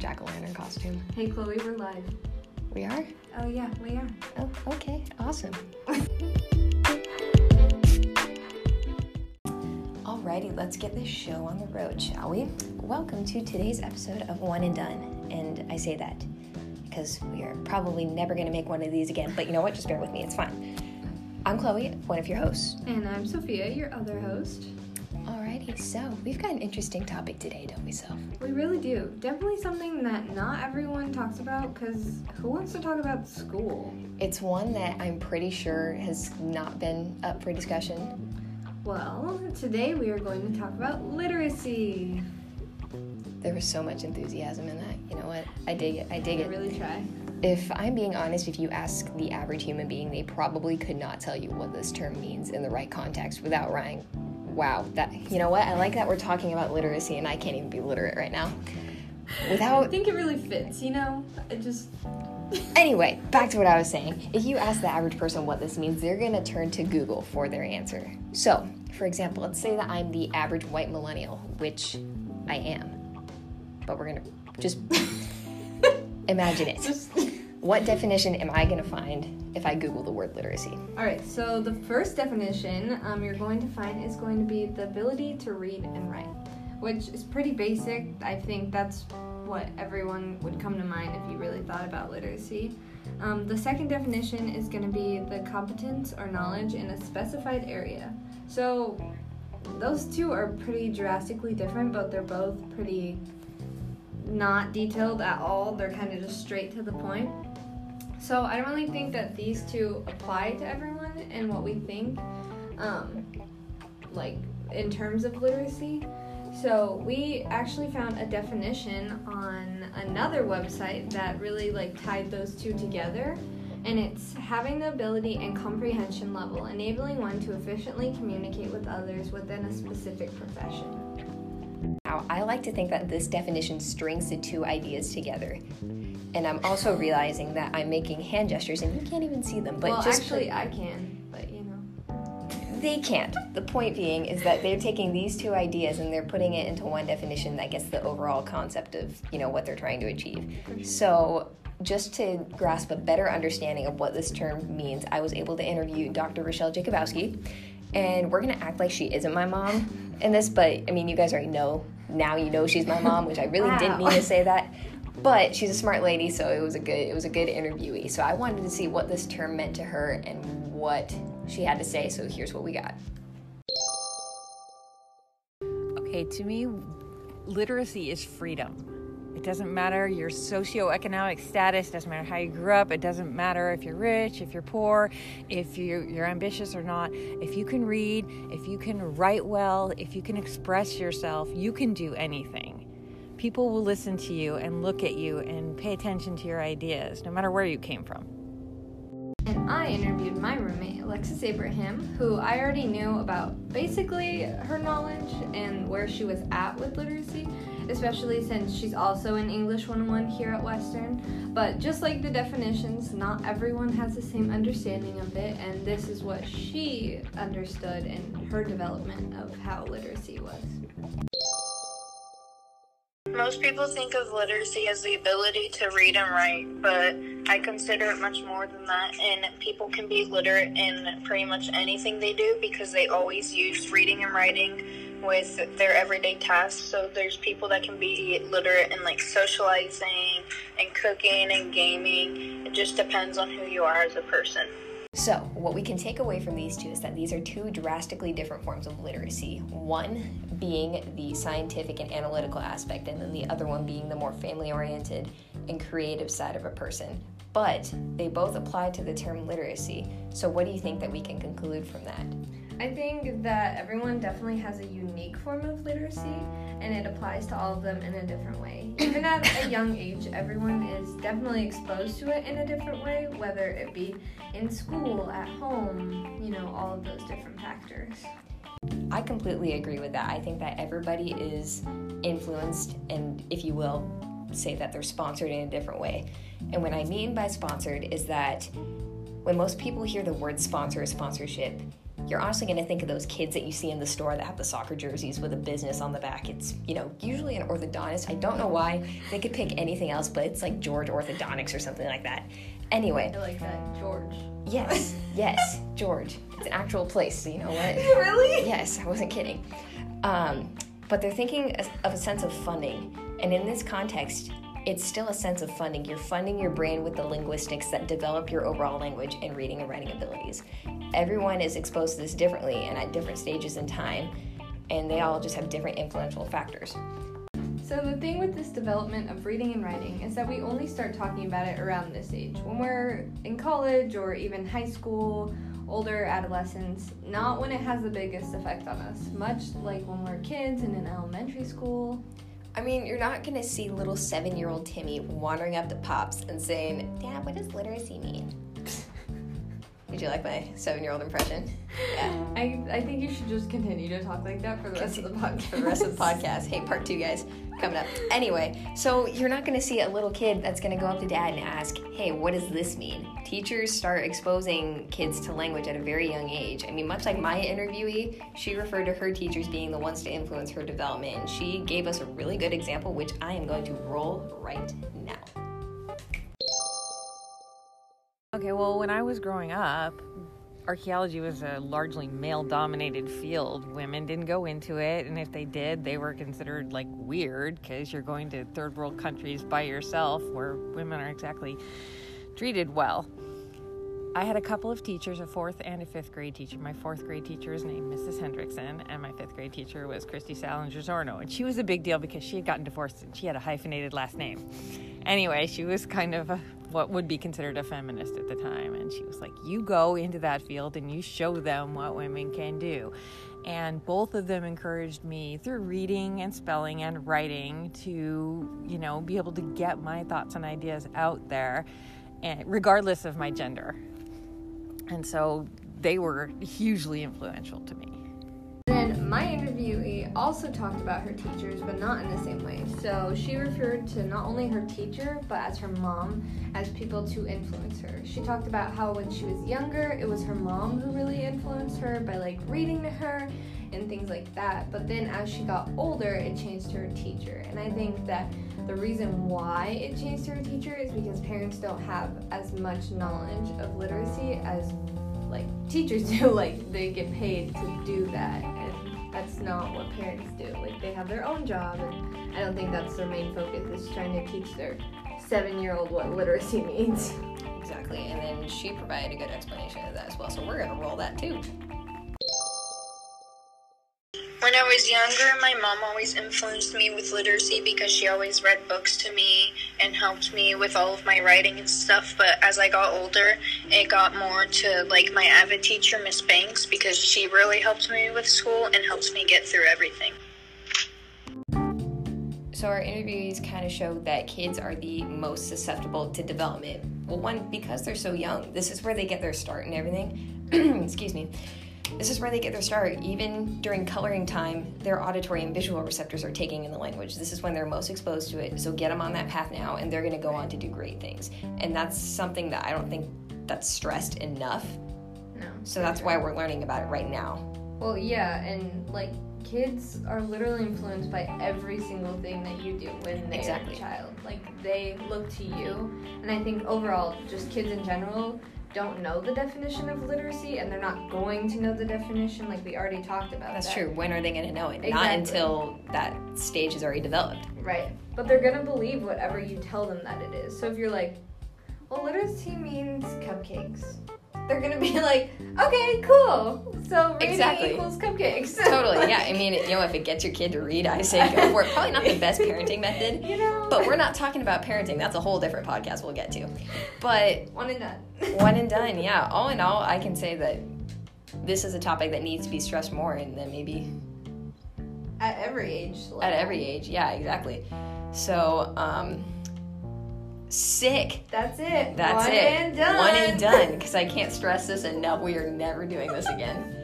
jack o' lantern costume. Hey Chloe, we're live. We are? Oh yeah, we are. Oh, okay. Awesome. Alrighty, let's get this show on the road, shall we? Welcome to today's episode of One and Done. And I say that because we are probably never going to make one of these again, but you know what? Just bear with me, it's fine. I'm Chloe, one of your hosts. And I'm Sophia, your other host. Alrighty, so we've got an interesting topic today, don't we, Soph? We really do. Definitely something that not everyone talks about because who wants to talk about school? It's one that I'm pretty sure has not been up for discussion. Well, today we are going to talk about literacy. There was so much enthusiasm in that. You know what? I dig it. I dig it. I it. really try. If I'm being honest, if you ask the average human being, they probably could not tell you what this term means in the right context without rhyme. Wow, that you know what? I like that we're talking about literacy and I can't even be literate right now. Without I think it really fits, you know? It just. Anyway, back to what I was saying. If you ask the average person what this means, they're going to turn to Google for their answer. So, for example, let's say that I'm the average white millennial, which I am. But we're going to just imagine it. just. What definition am I going to find if I Google the word literacy? Alright, so the first definition um, you're going to find is going to be the ability to read and write, which is pretty basic. I think that's what everyone would come to mind if you really thought about literacy. Um, the second definition is going to be the competence or knowledge in a specified area. So those two are pretty drastically different, but they're both pretty not detailed at all. They're kind of just straight to the point. So I don't really think that these two apply to everyone and what we think, um, like in terms of literacy. So we actually found a definition on another website that really like tied those two together. And it's having the ability and comprehension level, enabling one to efficiently communicate with others within a specific profession. Now, I like to think that this definition strings the two ideas together. And I'm also realizing that I'm making hand gestures and you can't even see them. But well, just actually, I can, but you know. They can't. The point being is that they're taking these two ideas and they're putting it into one definition that gets the overall concept of, you know, what they're trying to achieve. So, just to grasp a better understanding of what this term means, I was able to interview Dr. Rochelle Jacobowski, and we're gonna act like she isn't my mom in this, but I mean, you guys already know. Now you know she's my mom, which I really didn't Wow. mean to say that. But she's a smart lady, so it was a good it was a good interviewee. So I wanted to see what this term meant to her and what she had to say. So here's what we got. Okay, to me, literacy is freedom. It doesn't matter your socioeconomic status, it doesn't matter how you grew up, it doesn't matter if you're rich, if you're poor, if you're, you're ambitious or not. If you can read, if you can write well, if you can express yourself, you can do anything. People will listen to you and look at you and pay attention to your ideas, no matter where you came from. And I interviewed my roommate, Alexis Abraham, who I already knew about basically her knowledge and where she was at with literacy, especially since she's also in English 101 here at Western. But just like the definitions, not everyone has the same understanding of it, and this is what she understood in her development of how literacy was. Most people think of literacy as the ability to read and write, but I consider it much more than that. And people can be literate in pretty much anything they do because they always use reading and writing with their everyday tasks. So there's people that can be literate in like socializing and cooking and gaming. It just depends on who you are as a person. So, what we can take away from these two is that these are two drastically different forms of literacy. One being the scientific and analytical aspect, and then the other one being the more family oriented and creative side of a person. But they both apply to the term literacy. So, what do you think that we can conclude from that? I think that everyone definitely has a unique form of literacy and it applies to all of them in a different way. Even at a young age, everyone is definitely exposed to it in a different way, whether it be in school, at home, you know, all of those different factors. I completely agree with that. I think that everybody is influenced, and if you will, say that they're sponsored in a different way. And what I mean by sponsored is that when most people hear the word sponsor or sponsorship, you're honestly going to think of those kids that you see in the store that have the soccer jerseys with a business on the back. It's, you know, usually an orthodontist. I don't know why. They could pick anything else, but it's like George Orthodontics or something like that. Anyway, I like that, George. yes, yes, George. It's an actual place, so you know what? really? Yes, I wasn't kidding. Um, but they're thinking of a sense of funding. And in this context, it's still a sense of funding. You're funding your brain with the linguistics that develop your overall language and reading and writing abilities. Everyone is exposed to this differently and at different stages in time, and they all just have different influential factors. So the thing with this development of reading and writing is that we only start talking about it around this age. When we're in college or even high school, older adolescents, not when it has the biggest effect on us, much like when we're kids and in elementary school. I mean, you're not gonna see little seven year old Timmy wandering up to Pops and saying, Dad, what does literacy mean? Did you like my seven year old impression? Yeah. I, I think you should just continue to talk like that for the rest of the podcast. For the rest of the podcast. Hey, part two, guys, coming up. Anyway, so you're not gonna see a little kid that's gonna go up to dad and ask, Hey, what does this mean? Teachers start exposing kids to language at a very young age. I mean, much like my interviewee, she referred to her teachers being the ones to influence her development, and she gave us a really good example, which I am going to roll right now. Okay, well, when I was growing up, archaeology was a largely male dominated field. Women didn't go into it, and if they did, they were considered like weird because you're going to third world countries by yourself where women aren't exactly treated well. I had a couple of teachers, a fourth and a fifth grade teacher. My fourth grade teacher was named Mrs. Hendrickson, and my fifth grade teacher was Christy Salinger Zorno. And she was a big deal because she had gotten divorced and she had a hyphenated last name. Anyway, she was kind of a, what would be considered a feminist at the time. And she was like, You go into that field and you show them what women can do. And both of them encouraged me through reading and spelling and writing to, you know, be able to get my thoughts and ideas out there, and regardless of my gender. And so they were hugely influential to me. Then my interviewee also talked about her teachers, but not in the same way. So she referred to not only her teacher, but as her mom, as people to influence her. She talked about how when she was younger, it was her mom who really influenced her by like reading to her and things like that. But then as she got older, it changed to her teacher. And I think that the reason why it changed to her teacher is because parents don't have as much knowledge of literacy as like teachers do. Like they get paid to do that, that's not what parents do. Like they have their own job, and I don't think that's their main focus is trying to teach their seven-year-old what literacy means. Exactly, and then she provided a good explanation of that as well. So we're gonna roll that too. Was younger, my mom always influenced me with literacy because she always read books to me and helped me with all of my writing and stuff. But as I got older, it got more to like my avid teacher, Miss Banks, because she really helped me with school and helps me get through everything. So our interviewees kind of showed that kids are the most susceptible to development. Well, one because they're so young. This is where they get their start and everything. Excuse me. This is where they get their start. Even during coloring time, their auditory and visual receptors are taking in the language. This is when they're most exposed to it. So get them on that path now, and they're going to go on to do great things. And that's something that I don't think that's stressed enough. No. So that's why we're learning about it right now. Well, yeah, and like kids are literally influenced by every single thing that you do when they're Exactly. a child. Like they look to you, and I think overall, just kids in general don't know the definition of literacy, and they're not going to know the definition. Like we already talked about. That's that. true. When are they going to know it? Not until that stage is already developed. Right. But they're gonna believe whatever you tell them that it is. So if you're like, well, literacy means cupcakes. They're gonna be like, okay, cool. So reading Exactly. equals cupcakes. Totally. Yeah. I mean, you know, if it gets your kid to read, I say go for it. Probably not the best parenting method. You know. But we're not talking about parenting. That's a whole different podcast we'll get to. But one and done. one and done, yeah. All in all, I can say that this is a topic that needs to be stressed more and then maybe At every age. level. at every age. Yeah, exactly. So, um, sick. That's it. That's One it. And done. One and done. Because I can't stress this enough. We are never doing this again.